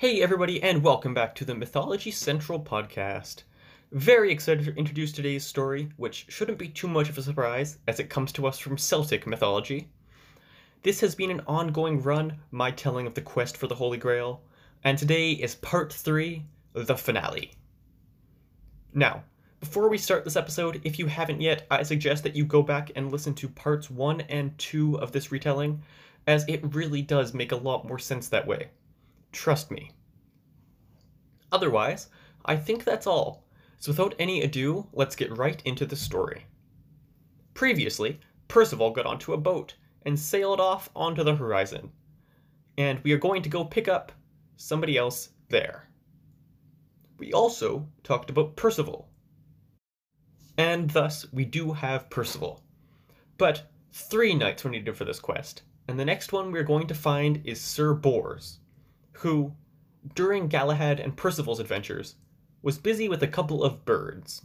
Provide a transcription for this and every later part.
Hey, everybody, and welcome back to the Mythology Central podcast. Very excited to introduce today's story, which shouldn't be too much of a surprise as it comes to us from Celtic mythology. This has been an ongoing run, my telling of the quest for the Holy Grail, and today is part 3, the finale. Now, before we start this episode, if you haven't yet, I suggest that you go back and listen to parts 1 and 2 of this retelling, as it really does make a lot more sense that way. Trust me. Otherwise, I think that's all. So without any ado, let's get right into the story. Previously, Percival got onto a boat and sailed off onto the horizon. And we are going to go pick up somebody else there. We also talked about Percival. And thus, we do have Percival. But three knights were needed for this quest, and the next one we're going to find is Sir Bors, who, during Galahad and Percival's adventures, was busy with a couple of birds.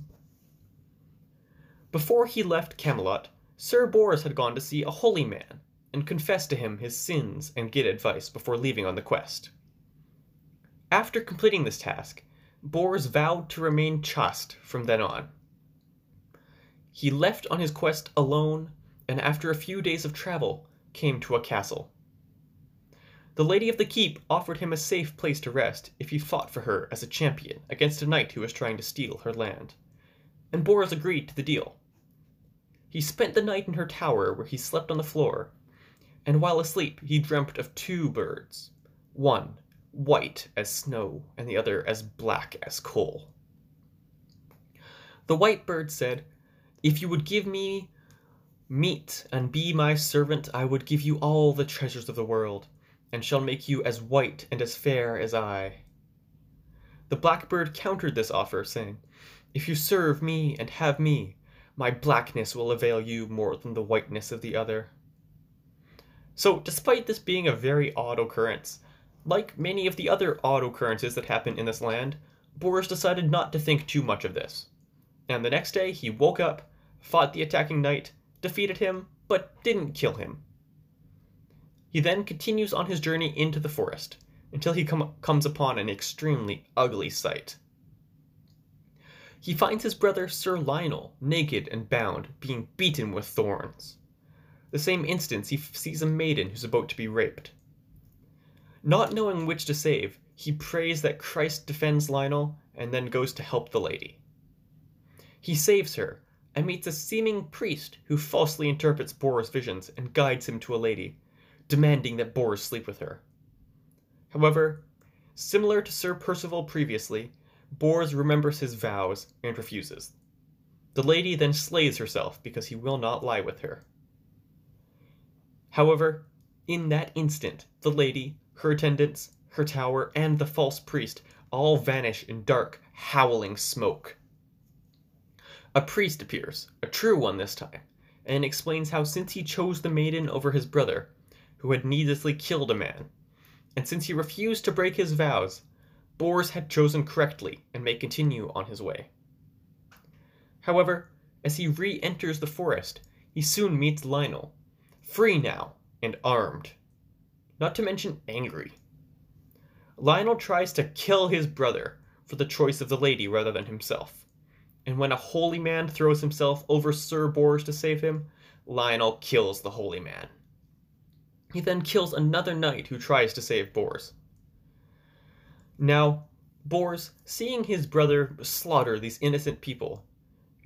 Before he left Camelot, Sir Bors had gone to see a holy man and confess to him his sins and get advice before leaving on the quest. After completing this task, Bors vowed to remain chaste from then on. He left on his quest alone, and after a few days of travel, came to a castle. The lady of the keep offered him a safe place to rest if he fought for her as a champion against a knight who was trying to steal her land, and Bors agreed to the deal. He spent the night in her tower where he slept on the floor, and while asleep he dreamt of two birds, one white as snow and the other as black as coal. The white bird said, If you would give me meat and be my servant, I would give you all the treasures of the world and shall make you as white and as fair as I. The blackbird countered this offer, saying, If you serve me and have me, my blackness will avail you more than the whiteness of the other. So, despite this being a very odd occurrence, like many of the other odd occurrences that happen in this land, Bors decided not to think too much of this. And the next day he woke up, fought the attacking knight, defeated him, but didn't kill him. He then continues on his journey into the forest until he com- comes upon an extremely ugly sight. He finds his brother Sir Lionel naked and bound, being beaten with thorns. The same instant, he f- sees a maiden who's about to be raped. Not knowing which to save, he prays that Christ defends Lionel and then goes to help the lady. He saves her and meets a seeming priest who falsely interprets Bors' visions and guides him to a lady demanding that Bors sleep with her. However, similar to Sir Percival previously, Bors remembers his vows and refuses. The lady then slays herself because he will not lie with her. However, in that instant, the lady, her attendants, her tower, and the false priest all vanish in dark, howling smoke. A priest appears, a true one this time, and explains how since he chose the maiden over his brother, who had needlessly killed a man. And since he refused to break his vows, Bors had chosen correctly and may continue on his way. However, as he re enters the forest, he soon meets Lionel, free now and armed, not to mention angry. Lionel tries to kill his brother for the choice of the lady rather than himself. And when a holy man throws himself over Sir Bors to save him, Lionel kills the holy man. He then kills another knight who tries to save Bors. Now, Bors, seeing his brother slaughter these innocent people,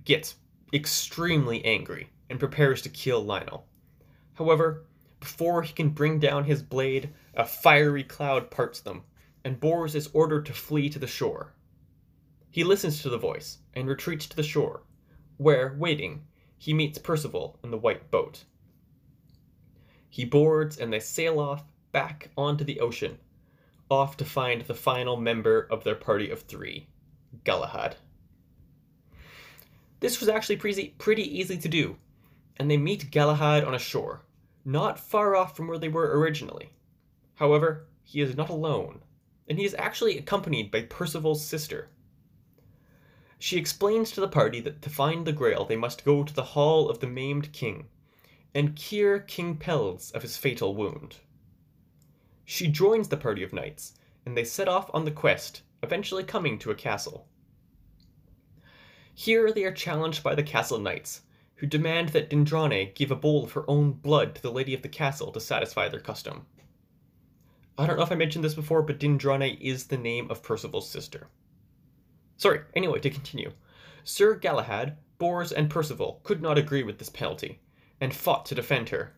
gets extremely angry and prepares to kill Lionel. However, before he can bring down his blade, a fiery cloud parts them, and Bors is ordered to flee to the shore. He listens to the voice and retreats to the shore, where, waiting, he meets Percival in the white boat. He boards and they sail off back onto the ocean, off to find the final member of their party of three, Galahad. This was actually pretty, easy to do, and they meet Galahad on a shore, not far off from where they were originally. However, he is not alone, and he is actually accompanied by Percival's sister. She explains to the party that to find the Grail they must go to the Hall of the Maimed King, and cure King Pelles of his fatal wound. She joins the party of knights and they set off on the quest, eventually coming to a castle. Here they are challenged by the castle knights, who demand that Dindrane give a bowl of her own blood to the lady of the castle to satisfy their custom. I don't know if I mentioned this before, but Dindrane is the name of Percival's sister. Sorry, anyway, to continue. Sir Galahad, Bors, and Percival could not agree with this penalty, and fought to defend her.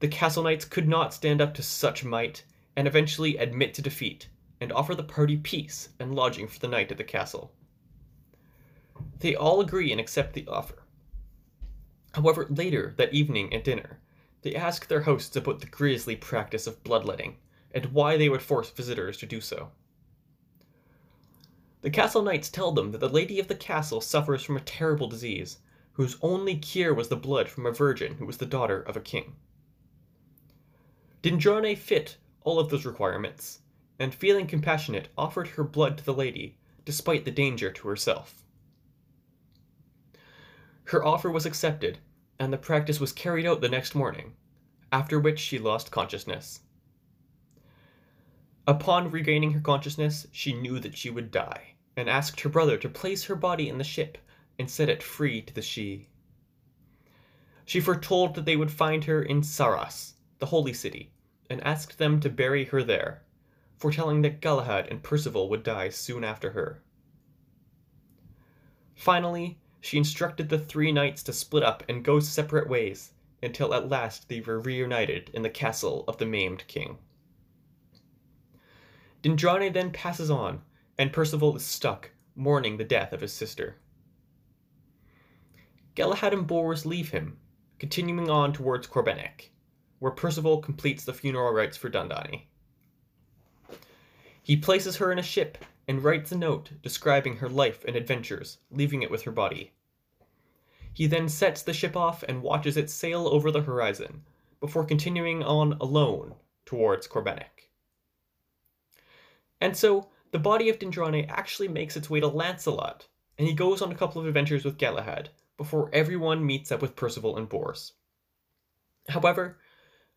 The castle knights could not stand up to such might, and eventually admit to defeat, and offer the party peace and lodging for the night at the castle. They all agree and accept the offer. However, later that evening at dinner, they ask their hosts about the grisly practice of bloodletting and why they would force visitors to do so. The castle knights tell them that the lady of the castle suffers from a terrible disease, whose only cure was the blood from a virgin who was the daughter of a king. Dindrane fit all of those requirements, and feeling compassionate, offered her blood to the lady, despite the danger to herself. Her offer was accepted, and the practice was carried out the next morning, after which she lost consciousness. Upon regaining her consciousness, she knew that she would die, and asked her brother to place her body in the ship and set it free to the sea. She foretold that they would find her in Sarras, the holy city, and asked them to bury her there, foretelling that Galahad and Percival would die soon after her. Finally, she instructed the three knights to split up and go separate ways, until at last they were reunited in the castle of the maimed king. Dindrane then passes on, and Percival is stuck, mourning the death of his sister. Galahad and Bors leave him, continuing on towards Corbenic, where Percival completes the funeral rites for Dindrane. He places her in a ship and writes a note describing her life and adventures, leaving it with her body. He then sets the ship off and watches it sail over the horizon, before continuing on alone towards Corbenic. And so, the body of Dindrane actually makes its way to Lancelot, and he goes on a couple of adventures with Galahad, before everyone meets up with Percival and Bors. However,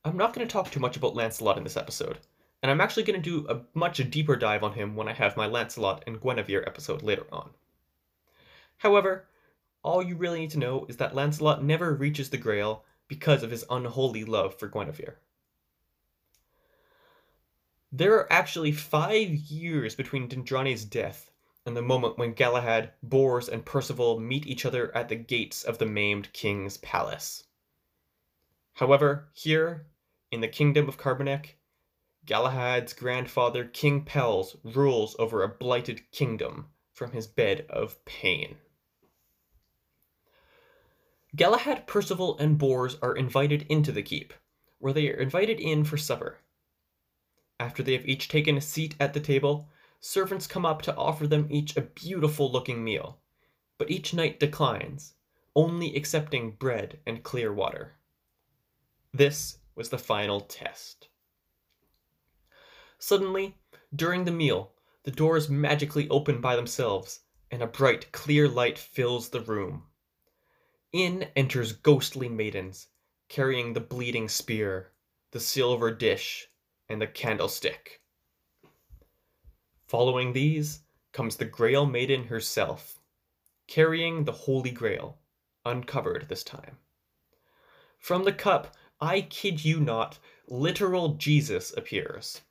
I'm not going to talk too much about Lancelot in this episode, and I'm actually going to do a much deeper dive on him when I have my Lancelot and Guinevere episode later on. However, all you really need to know is that Lancelot never reaches the Grail because of his unholy love for Guinevere. There are actually five years between Dindrane's death and the moment when Galahad, Bors, and Percival meet each other at the gates of the maimed king's palace. However, here, in the kingdom of Carbonek, Galahad's grandfather, King Pelles, rules over a blighted kingdom from his bed of pain. Galahad, Percival, and Bors are invited into the keep, where they are invited in for supper. After they have each taken a seat at the table, servants come up to offer them each a beautiful looking meal, but each knight declines, only accepting bread and clear water. This was the final test. Suddenly, during the meal, the doors magically open by themselves, and a bright, clear light fills the room. In enters ghostly maidens, carrying the bleeding spear, the silver dish, and the candlestick. Following these comes the Grail Maiden herself, carrying the Holy Grail, uncovered this time. From the cup, I kid you not, literal Jesus appears.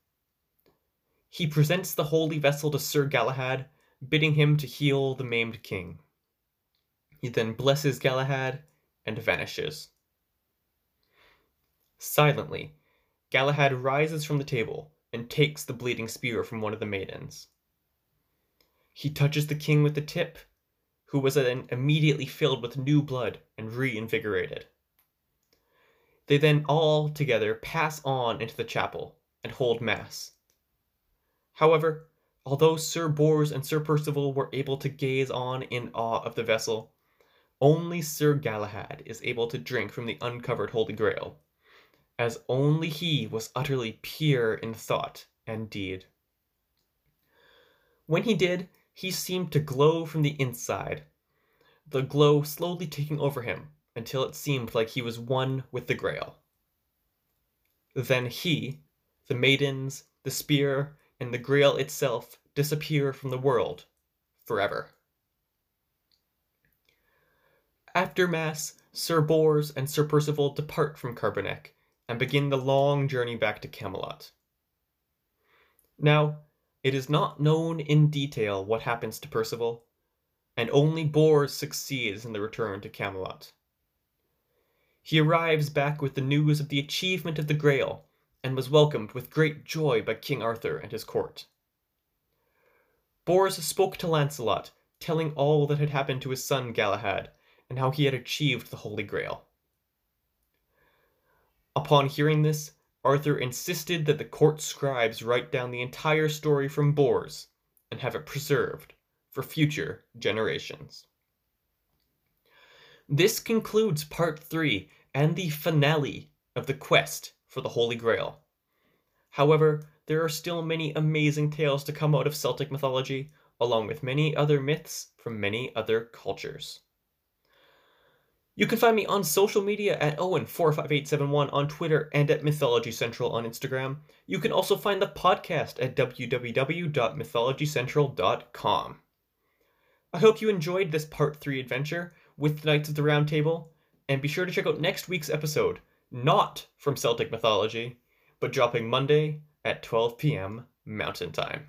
He presents the holy vessel to Sir Galahad, bidding him to heal the maimed king. He then blesses Galahad and vanishes. Silently, Galahad rises from the table and takes the bleeding spear from one of the maidens. He touches the king with the tip, who was then immediately filled with new blood and reinvigorated. They then all together pass on into the chapel and hold mass. However, although Sir Bors and Sir Percival were able to gaze on in awe of the vessel, only Sir Galahad is able to drink from the uncovered Holy Grail, as only he was utterly pure in thought and deed. When he did, he seemed to glow from the inside, the glow slowly taking over him until it seemed like he was one with the Grail. Then he, the maidens, the spear, and the grail itself disappear from the world forever. After Mass, Sir Bors and Sir Percival depart from Carbonek and begin the long journey back to Camelot. Now, it is not known in detail what happens to Percival, and only Bors succeeds in the return to Camelot. He arrives back with the news of the achievement of the Grail, and was welcomed with great joy by King Arthur and his court. Bors spoke to Lancelot, telling all that had happened to his son Galahad, and how he had achieved the Holy Grail. Upon hearing this, Arthur insisted that the court scribes write down the entire story from Bors and have it preserved for future generations. This concludes part 3 and the finale of the quest for the Holy Grail. However, there are still many amazing tales to come out of Celtic mythology, along with many other myths from many other cultures. You can find me on social media at Owen45871 on Twitter and at Mythology Central on Instagram. You can also find the podcast at www.mythologycentral.com. I hope you enjoyed this Part 3 adventure with the Knights of the Round Table, and be sure to check out next week's episode, not from Celtic Mythology, but dropping Monday at 12 p.m. Mountain Time.